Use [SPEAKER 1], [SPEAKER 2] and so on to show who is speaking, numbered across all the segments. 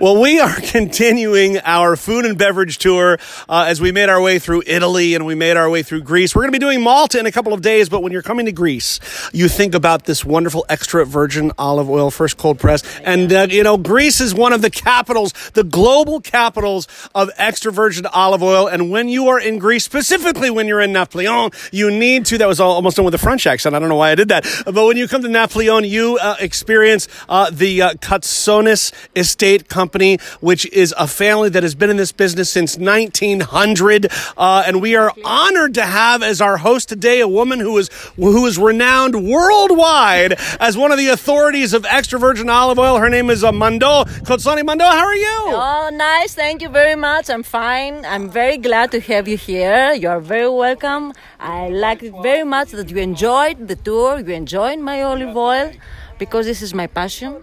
[SPEAKER 1] Well, we are continuing our food and beverage tour uh, as we made our way through Italy and we made our way through Greece. We're going to be doing Malta in a couple of days, but when you're coming to Greece, you think about this wonderful extra virgin olive oil, first cold press. And, uh, you know, Greece is one of the capitals, the global capitals of extra virgin olive oil. And when you are in Greece, specifically when you're in Napoleon, you need to, that was almost done with a French accent. I don't know why I did that. But when you come to Napoleon, you uh, experience uh, the uh, Katsonis Estate Company Company, which is a family that has been in this business since 1900. Uh, and we are honored to have as our host today a woman who is who is renowned worldwide as one of the authorities of extra virgin olive oil. Her name is uh, Mando Kotsoni. Mando, how are you?
[SPEAKER 2] Oh, nice. Thank you very much. I'm fine. I'm very glad to have you here. You are very welcome. I like it very much that you enjoyed the tour. You enjoyed my olive oil because this is my passion.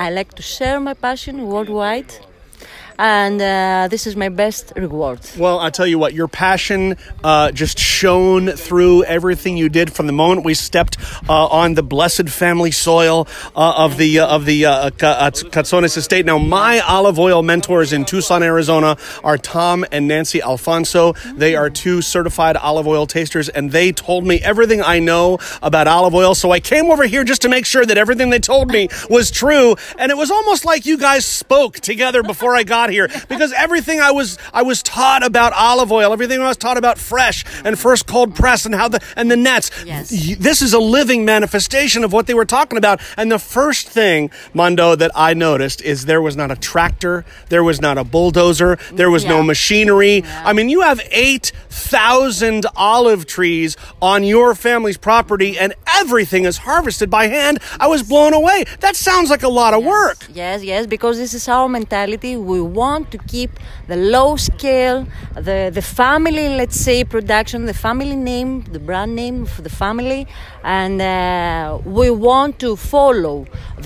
[SPEAKER 2] I like to share my passion worldwide and uh, this is my best reward.
[SPEAKER 1] Well, I'll tell you what, your passion uh, just shone through everything you did from the moment we stepped uh, on the blessed family soil uh, of the uh, of the uh, Katsonis estate. Now, my olive oil mentors in Tucson, Arizona, are Tom and Nancy Alfonso. They are two certified olive oil tasters, and they told me everything I know about olive oil. So I came over here just to make sure that everything they told me was true, and it was almost like you guys spoke together before I got here because everything I was I was taught about olive oil, everything I was taught about fresh and first cold press and how the and the nets.
[SPEAKER 2] Yes.
[SPEAKER 1] This is a living manifestation of what they were talking about. And the first thing, Mondo, that I noticed is there was not a tractor, there was not a bulldozer, there was
[SPEAKER 2] Yeah.
[SPEAKER 1] no machinery. I mean, you have eight thousand olive trees on your family's property, and everything is harvested by hand. I was blown away. That sounds like a lot of work.
[SPEAKER 2] Yes, yes, because this is our mentality. We want to keep the low scale, the, the family, let's say, production, the family name, the brand name for the family, and uh, we want to follow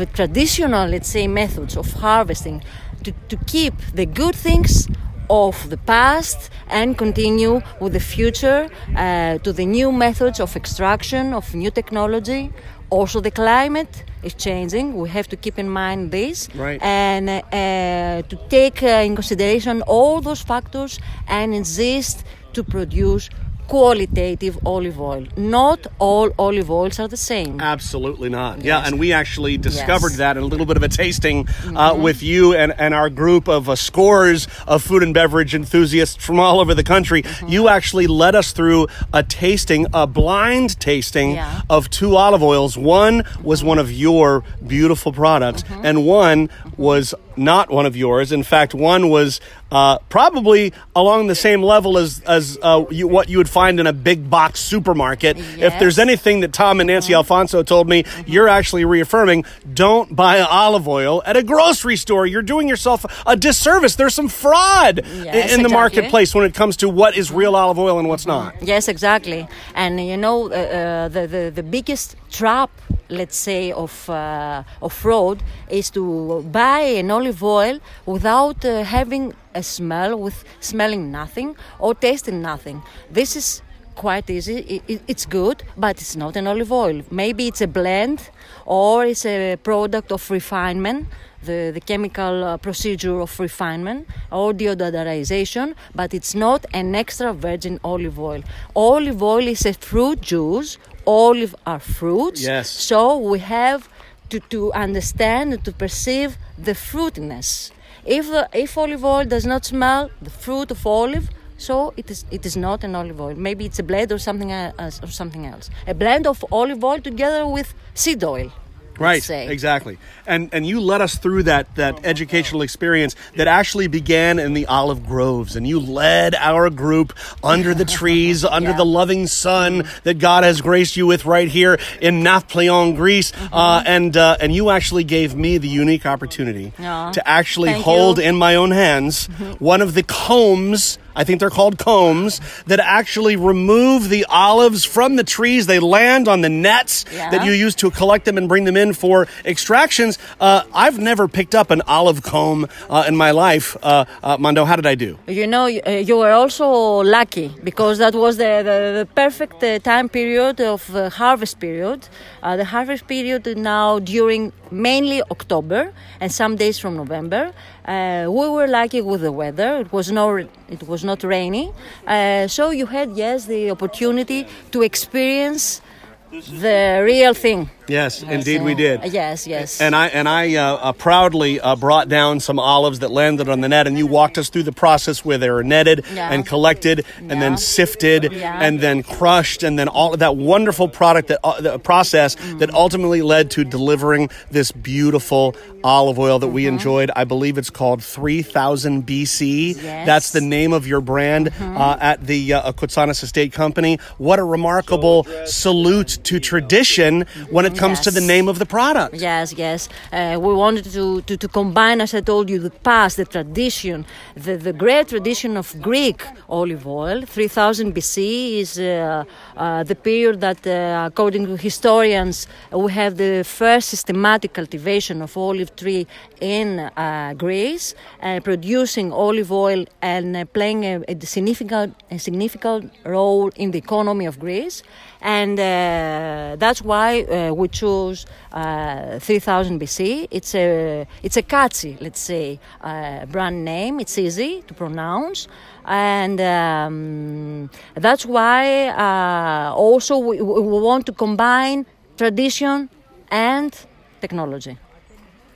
[SPEAKER 2] the traditional, let's say, methods of harvesting to, to keep the good things of the past and continue with the future uh, to the new methods of extraction of new technology also the climate is changing we have to keep in mind this
[SPEAKER 1] Right.
[SPEAKER 2] and uh, to take uh, in consideration all those factors and insist to produce qualitative olive oil not all olive oils are the same
[SPEAKER 1] Absolutely not. Yeah, and we actually discovered
[SPEAKER 2] Yes.
[SPEAKER 1] that in a little bit of a tasting uh,
[SPEAKER 2] Mm-hmm.
[SPEAKER 1] with you and, and our group of uh, scores of food and beverage enthusiasts from all over the country.
[SPEAKER 2] Mm-hmm.
[SPEAKER 1] You actually led us through a tasting, a blind tasting
[SPEAKER 2] Yeah.
[SPEAKER 1] of two olive oils. One was one of your beautiful products,
[SPEAKER 2] Mm-hmm.
[SPEAKER 1] and one was not one of yours. In fact, one was uh, probably along the same level as as uh, you, what you would find in a big box supermarket. If there's anything that Tom and Nancy Alfonso told me, you're actually reaffirming: don't buy olive oil at a grocery store. You're doing yourself a disservice. There's some fraud
[SPEAKER 2] Yes,
[SPEAKER 1] in the
[SPEAKER 2] exactly.
[SPEAKER 1] marketplace when it comes to what is real olive oil and what's not.
[SPEAKER 2] Yes, exactly. And you know, uh, uh, the, the the biggest trap, let's say, of uh, of fraud is to buy an olive oil without uh, having a smell, with smelling nothing or tasting nothing. This is quite easy. It, it, it's good, but it's not an olive oil. Maybe it's a blend, or it's a product of refinement the, the chemical uh, procedure of refinement or deodorization, but it's not an extra virgin olive oil. Olive oil is a fruit juice. Olive are fruits.
[SPEAKER 1] Yes.
[SPEAKER 2] So we have to, to understand and to perceive the fruitiness. If, the, if olive oil does not smell the fruit of olive, so it is it is not an olive oil. Maybe it's a blend or something else or something else. A blend of olive oil together with seed oil.
[SPEAKER 1] Right,
[SPEAKER 2] say.
[SPEAKER 1] exactly. And and you led us through that that educational experience that actually began in the olive groves and you led our group under the trees, under
[SPEAKER 2] Yeah.
[SPEAKER 1] the loving sun that God has graced you with right here in Nafplion, Greece.
[SPEAKER 2] Mm-hmm.
[SPEAKER 1] Uh, and uh, and you actually gave me the unique opportunity
[SPEAKER 2] Aw,
[SPEAKER 1] to actually
[SPEAKER 2] thank
[SPEAKER 1] hold
[SPEAKER 2] you. Mm-hmm.
[SPEAKER 1] in my own hands one of the combs I think they're called combs that actually remove the olives from the trees. They land on the nets
[SPEAKER 2] Yeah.
[SPEAKER 1] that you use to collect them and bring them in for extractions. Uh, I've never picked up an olive comb uh, in my life. Uh, uh, Mondo, how did I do?
[SPEAKER 2] You know, you, uh, were also lucky because that was the, the, the perfect uh, time period of the harvest period. Uh, the harvest period now during mainly October and some days from November. Uh, we were lucky with the weather. It was no, it was not rainy, uh, so you had yes the opportunity to experience the real thing.
[SPEAKER 1] Yes, indeed we did.
[SPEAKER 2] Yes, yes.
[SPEAKER 1] And I and I uh, uh, proudly uh, brought down some olives that landed on the net, and you walked us through the process where they were netted
[SPEAKER 2] Yeah.
[SPEAKER 1] and collected, and
[SPEAKER 2] Yeah.
[SPEAKER 1] then sifted,
[SPEAKER 2] Yeah.
[SPEAKER 1] and then crushed, and then all of that wonderful product that uh, the process
[SPEAKER 2] Mm.
[SPEAKER 1] that ultimately led to delivering this beautiful olive oil that
[SPEAKER 2] Mm-hmm.
[SPEAKER 1] we enjoyed. I believe it's called 3000 BC.
[SPEAKER 2] Yes. Mm-hmm.
[SPEAKER 1] That's the name of your brand uh, at the uh, Kotsanis Estate Company. What a remarkable salute to tradition when it comes to the name of the product.
[SPEAKER 2] Yes, yes. Uh, we wanted to, to, to combine, as I told you, the past, the tradition, the, the great tradition of Greek olive oil. 3000 BC is uh, uh, the period that, uh, according to historians, we have the first systematic cultivation of olive tree in uh, Greece, uh, producing olive oil and uh, playing a, a significant a significant role in the economy of Greece, and uh, that's why uh, we chose uh, 3000 BC. It's a it's a catchy, let's say, uh, brand name. It's easy to pronounce, and um, that's why uh, also we, we want to combine tradition and technology.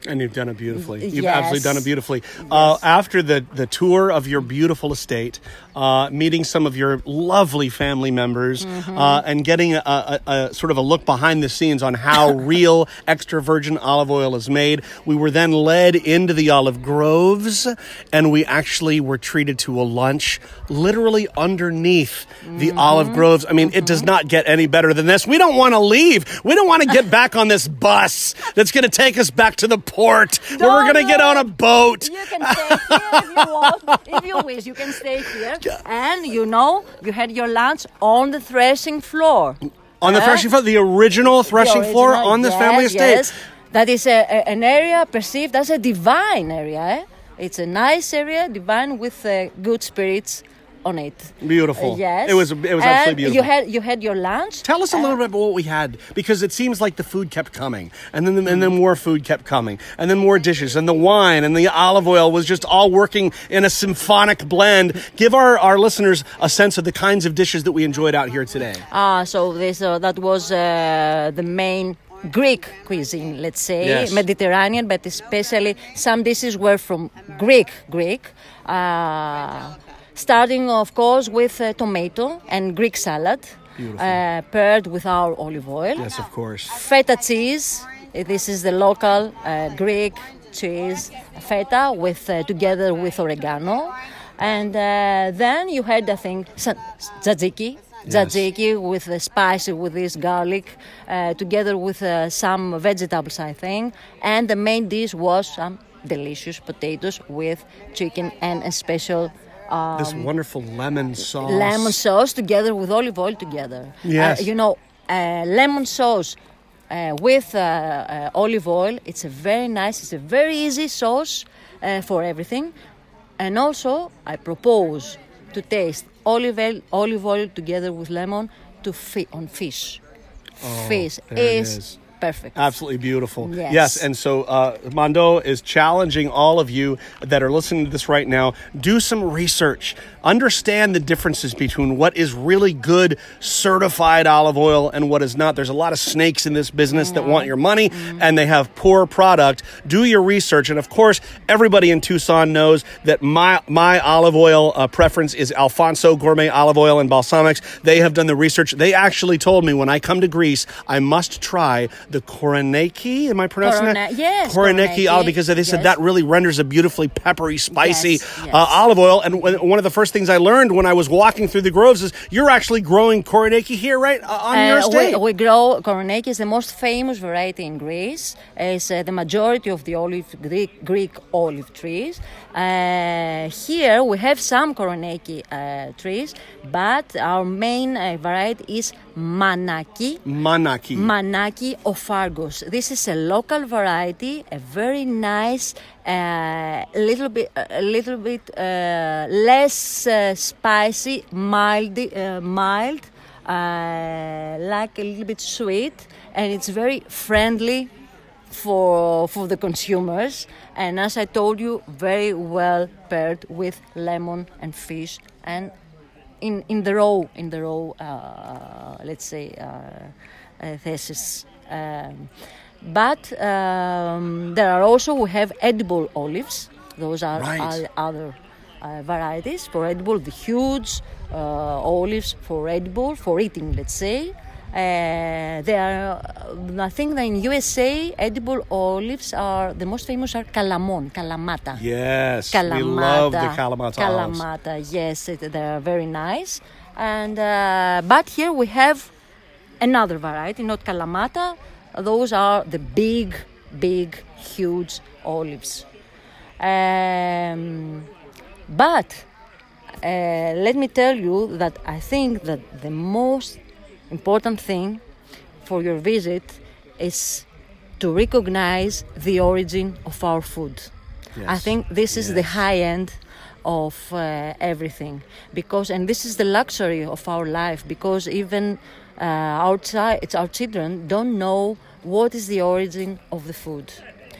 [SPEAKER 1] And you've done it beautifully. You've
[SPEAKER 2] Yes.
[SPEAKER 1] absolutely done it beautifully. Uh, after the, the tour of your beautiful estate, uh, meeting some of your lovely family members,
[SPEAKER 2] Mm-hmm.
[SPEAKER 1] uh, and getting a, a, a sort of a look behind the scenes on how real extra virgin olive oil is made, we were then led into the olive groves, and we actually were treated to a lunch literally underneath the
[SPEAKER 2] Mm-hmm.
[SPEAKER 1] olive groves. I mean, it does not get any better than this. We don't want to leave. We don't want to get back on this bus that's going to take us back to the port where we're going to get on a boat.
[SPEAKER 2] You can stay here if you want. If you wish, you can stay here. And you know, you had your lunch on the threshing floor.
[SPEAKER 1] On the
[SPEAKER 2] Huh?
[SPEAKER 1] threshing floor, the original threshing
[SPEAKER 2] The
[SPEAKER 1] floor on this
[SPEAKER 2] yes,
[SPEAKER 1] family estate.
[SPEAKER 2] Yes. That is a, a- an area perceived as a divine area. Eh? It's a nice area, divine with uh, good spirits on it.
[SPEAKER 1] Beautiful.
[SPEAKER 2] Uh, yes.
[SPEAKER 1] It was. It was absolutely beautiful.
[SPEAKER 2] You had you had your lunch.
[SPEAKER 1] Tell us a
[SPEAKER 2] Uh,
[SPEAKER 1] little bit about what we had because it seems like the food kept coming, and then and then more food kept coming, and then more dishes, and the wine and the olive oil was just all working in a symphonic blend. Give our, our listeners a sense of the kinds of dishes that we enjoyed out here today.
[SPEAKER 2] Ah, so this uh, that was uh, the main Greek cuisine, let's say
[SPEAKER 1] Yes.
[SPEAKER 2] Mediterranean, but especially some dishes were from Greek Greek. Uh, starting, of course, with uh, tomato and Greek salad, uh, paired with our olive oil.
[SPEAKER 1] Yes, of course.
[SPEAKER 2] Feta cheese. This is the local uh, Greek cheese feta with uh, together with oregano, and uh, then you had I think tzatziki. Tzatziki with the spicy with this garlic, uh, together with uh, some vegetables, I think, and the main dish was some delicious potatoes with chicken and a special uh,
[SPEAKER 1] This wonderful lemon sauce.
[SPEAKER 2] lemon sauce together with olive oil together.
[SPEAKER 1] Yes.
[SPEAKER 2] Uh, you know, uh, lemon sauce uh, with uh, uh, olive oil. It's a very nice. It's a very easy sauce uh, for everything. And also, I propose to taste olive oil, olive oil together with lemon to fi- on fish. fish
[SPEAKER 1] Oh,
[SPEAKER 2] is,
[SPEAKER 1] is.
[SPEAKER 2] Perfect.
[SPEAKER 1] Absolutely beautiful.
[SPEAKER 2] Yes.
[SPEAKER 1] and so uh, Mondo is challenging all of you that are listening to this right now do some research. Understand the differences between what is really good certified olive oil and what is not. There's a lot of snakes in this business that want your money and they have poor product. Do your research. And of course, everybody in Tucson knows that my, my olive oil uh, preference is Alfonso Gourmet Olive Oil and Balsamics. They have done the research. They actually told me when I come to Greece, I must try the Koroneiki. Am I pronouncing that?
[SPEAKER 2] yes, Koroneiki
[SPEAKER 1] olive because they said
[SPEAKER 2] Yes.
[SPEAKER 1] that really renders a beautifully peppery, spicy
[SPEAKER 2] Yes, yes.
[SPEAKER 1] Uh, olive oil. And one of the first things I learned when I was walking through the groves is you're actually growing Koroneiki here, right, uh, on your
[SPEAKER 2] Uh,
[SPEAKER 1] estate.
[SPEAKER 2] we, we grow Koroneiki is the most famous variety in Greece. It's uh, the majority of the olive Greek, Greek olive trees. Uh, here we have some Koroneiki uh, trees, but our main uh, variety is Manaki.
[SPEAKER 1] Manaki.
[SPEAKER 2] Manaki ophargus. This is a local variety, a very nice, uh, little bit, a little bit uh, less uh, spicy, mild, uh, mild, uh, like a little bit sweet, and it's very friendly for for the consumers, and as I told you, very well paired with lemon and fish, and in in the raw in the raw, uh, let's say, uh, uh, thesis. Um, but um, there are also we have edible olives. Those are,
[SPEAKER 1] Right.
[SPEAKER 2] are other uh, varieties for edible. The huge uh, olives for edible for eating, let's say. Uh, they are, uh, I think that in USA, edible olives are the most famous are Calamon, Kalamata.
[SPEAKER 1] Yes,
[SPEAKER 2] Kalamata.
[SPEAKER 1] we love the Kalamata olives.
[SPEAKER 2] Yes, it, they are very nice. And uh, but here we have another variety, not Kalamata. Those are the big, big, huge olives. Um, but uh, let me tell you that I think that the most important thing for your visit is to recognize the origin of our food. I think this is the high end of uh, everything because and this is the luxury of our life because even uh, our, chi- it's our children don't know what is the origin of the food.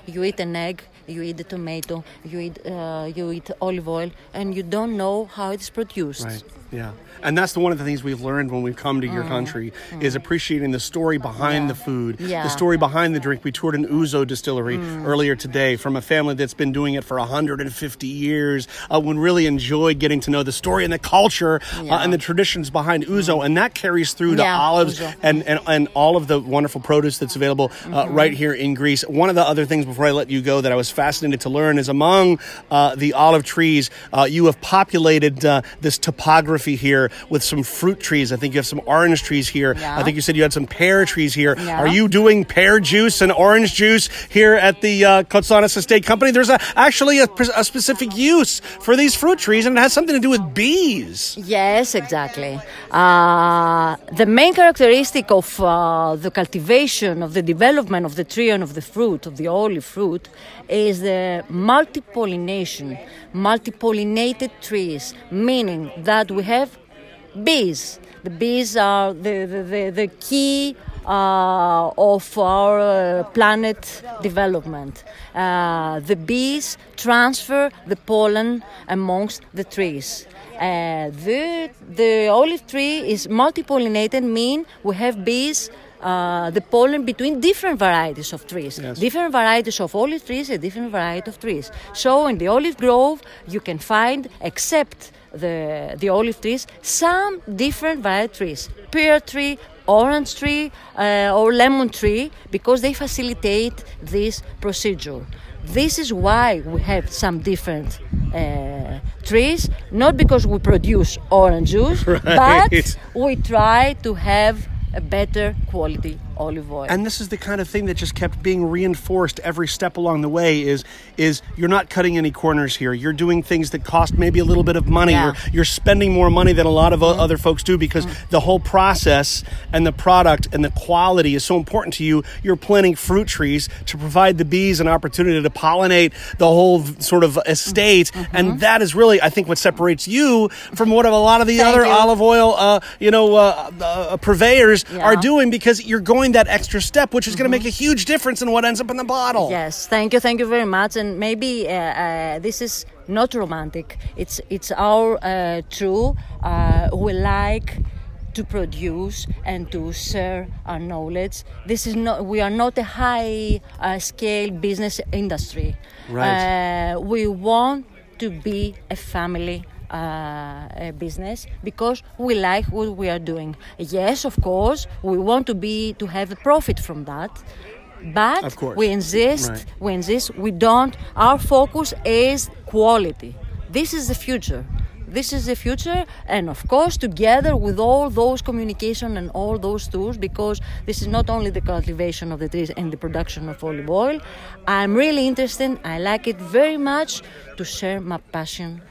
[SPEAKER 2] You eat an egg you eat the tomato you eat uh, you eat olive oil and you don't know how it's produced
[SPEAKER 1] Right. Yeah. And that's the one of the things we've learned when we've come to your country is appreciating the story behind
[SPEAKER 2] Mm. Yeah.
[SPEAKER 1] the food,
[SPEAKER 2] Yeah.
[SPEAKER 1] the story behind the drink. We toured an ouzo distillery
[SPEAKER 2] Mm.
[SPEAKER 1] earlier today from a family that's been doing it for 150 years. Uh, when really enjoyed getting to know the story and the culture uh, and the traditions behind ouzo, and that carries through to
[SPEAKER 2] Yeah,
[SPEAKER 1] olives and, and and all of the wonderful produce that's available uh,
[SPEAKER 2] Mm-hmm.
[SPEAKER 1] right here in Greece. One of the other things before I let you go that I was fascinated to learn is among uh, the olive trees, uh, you have populated uh, this topography here with some fruit trees. I think you have some orange trees here.
[SPEAKER 2] Yeah.
[SPEAKER 1] I think you said you had some pear trees here.
[SPEAKER 2] Yeah.
[SPEAKER 1] Are you doing pear juice and orange juice here at the uh, Kotsanis Estate Company? There's a, actually a, a specific use for these fruit trees, and it has something to do with bees.
[SPEAKER 2] Yes, exactly. Uh, the main characteristic of uh, the cultivation, of the development of the tree and of the fruit, of the olive fruit, is the multi pollination, multi pollinated trees, meaning that we have bees. The bees are the, the, the, the key uh, of our uh, planet development. Uh, the bees transfer the pollen amongst the trees. Uh, the, the olive tree is multi-pollinated, mean we have bees uh, the pollen between different varieties of trees.
[SPEAKER 1] Yes.
[SPEAKER 2] Different varieties of olive trees, a different variety of trees. So in the olive grove, you can find, except the, the olive trees, some different variety trees. Pear tree, orange tree, uh, or lemon tree, because they facilitate this procedure. This is why we have some different uh, trees, not because we produce orange juice,
[SPEAKER 1] Right.
[SPEAKER 2] but we try to have a better quality olive oil.
[SPEAKER 1] And this is the kind of thing that just kept being reinforced every step along the way is is you're not cutting any corners here. You're doing things that cost maybe a little bit of money.
[SPEAKER 2] Yeah.
[SPEAKER 1] You're, you're spending more money than a lot of o- other folks do because the whole process and the product and the quality is so important to you. You're planting fruit trees to provide the bees an opportunity to pollinate the whole sort of estate. And that is really, I think, what separates you from what a lot of the
[SPEAKER 2] Thank
[SPEAKER 1] other
[SPEAKER 2] you.
[SPEAKER 1] olive oil, uh, you know, uh, uh, purveyors
[SPEAKER 2] Yeah.
[SPEAKER 1] are doing because you're going that extra step, which is going to make a huge difference in what ends up in the bottle.
[SPEAKER 2] Yes, thank you, thank you very much. And maybe uh, uh, this is not romantic. It's it's our uh, true. Uh, we like to produce and to share our knowledge. This is not. We are not a high uh, scale business industry.
[SPEAKER 1] Right.
[SPEAKER 2] Uh, we want to be a family uh, uh, business because we like what we are doing. Yes, of course, we want to be to have a profit from that, but
[SPEAKER 1] Of course.
[SPEAKER 2] we insist.
[SPEAKER 1] Right.
[SPEAKER 2] We insist. We don't. Our focus is quality. This is the future. This is the future, and of course, together with all those communication and all those tools, because this is not only the cultivation of the trees and the production of olive oil. I'm really interested. I like it very much to share my passion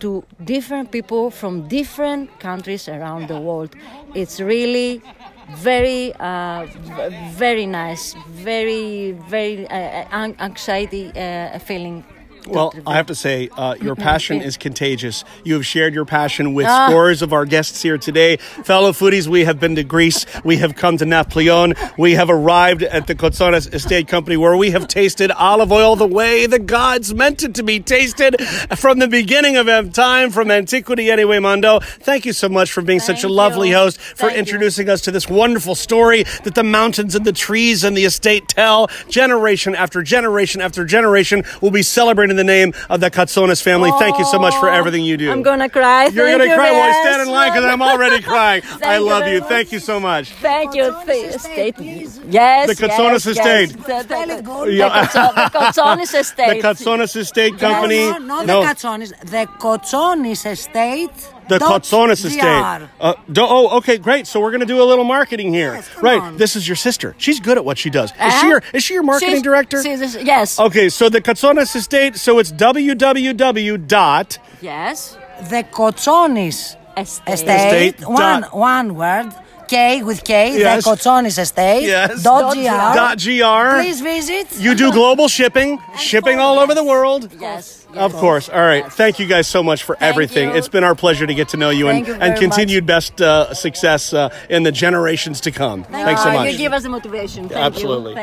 [SPEAKER 2] to different people from different countries around the world. It's really very, uh, very nice, very, very uh, uh, anxiety uh, feeling
[SPEAKER 1] Well, I have to say, uh, your passion is contagious. You have shared your passion with
[SPEAKER 2] Ah.
[SPEAKER 1] scores of our guests here today. Fellow foodies, we have been to Greece. We have come to Napoleon. We have arrived at the Kotsonas Estate Company where we have tasted olive oil the way the gods meant it to be tasted from the beginning of time, from antiquity anyway, Mondo. Thank you so much for being such a lovely
[SPEAKER 2] you.
[SPEAKER 1] host, for
[SPEAKER 2] Thank you.
[SPEAKER 1] introducing us to this wonderful story that the mountains and the trees and the estate tell. Generation after generation after generation will be celebrating the name of the Katsonis family. Thank you so much for oh, everything you do.
[SPEAKER 2] I'm gonna cry.
[SPEAKER 1] You're
[SPEAKER 2] Thank
[SPEAKER 1] gonna
[SPEAKER 2] you,
[SPEAKER 1] cry while I stand in line because I'm already crying. I love you.
[SPEAKER 2] much.
[SPEAKER 1] Thank you so much.
[SPEAKER 2] Thank you,
[SPEAKER 3] estate, please.
[SPEAKER 2] Yes,
[SPEAKER 1] The Kotsonis
[SPEAKER 2] yes,
[SPEAKER 1] estate.
[SPEAKER 2] Yes. The,
[SPEAKER 3] Spell it
[SPEAKER 2] the,
[SPEAKER 3] good.
[SPEAKER 2] the,
[SPEAKER 1] Yeah.
[SPEAKER 2] Kotso- the Kotsonis
[SPEAKER 1] The
[SPEAKER 2] estate.
[SPEAKER 1] Katsonis Estate Company.
[SPEAKER 3] No, not the Katsonis. The Kotsonis estate.
[SPEAKER 1] The Kotsonis. Estate. Uh, do, oh, okay, great. So we're going to do a little marketing here.
[SPEAKER 3] Yes,
[SPEAKER 1] right.
[SPEAKER 3] on.
[SPEAKER 1] This is your sister. She's good at what she does. Is she
[SPEAKER 2] Uh-huh.
[SPEAKER 1] your Is she your marketing
[SPEAKER 2] She's-
[SPEAKER 1] director?
[SPEAKER 2] she's- yes.
[SPEAKER 1] Okay, so the Katsonis Estate. So it's www dot.
[SPEAKER 2] Yes.
[SPEAKER 3] The Kotsonis
[SPEAKER 2] Estate.
[SPEAKER 3] estate.
[SPEAKER 1] Estate
[SPEAKER 3] One
[SPEAKER 1] dot-
[SPEAKER 3] one word. K with K.
[SPEAKER 1] Yes.
[SPEAKER 3] The Kotsonis estate.
[SPEAKER 1] Yes.
[SPEAKER 3] Dot
[SPEAKER 2] Dot
[SPEAKER 3] gr.
[SPEAKER 1] Dot gr.
[SPEAKER 3] Please visit.
[SPEAKER 1] You do global shipping, shipping all over the world.
[SPEAKER 2] Yes.
[SPEAKER 1] Of course. All right. Thank you guys so much for everything.
[SPEAKER 2] you.
[SPEAKER 1] It's been our pleasure to get to know you
[SPEAKER 2] Thank
[SPEAKER 1] and,
[SPEAKER 2] you
[SPEAKER 1] and
[SPEAKER 2] very
[SPEAKER 1] continued best uh, success uh, in the generations to come. Thanks so much.
[SPEAKER 2] You give us the motivation. Thank
[SPEAKER 1] Absolutely.
[SPEAKER 2] You. Thank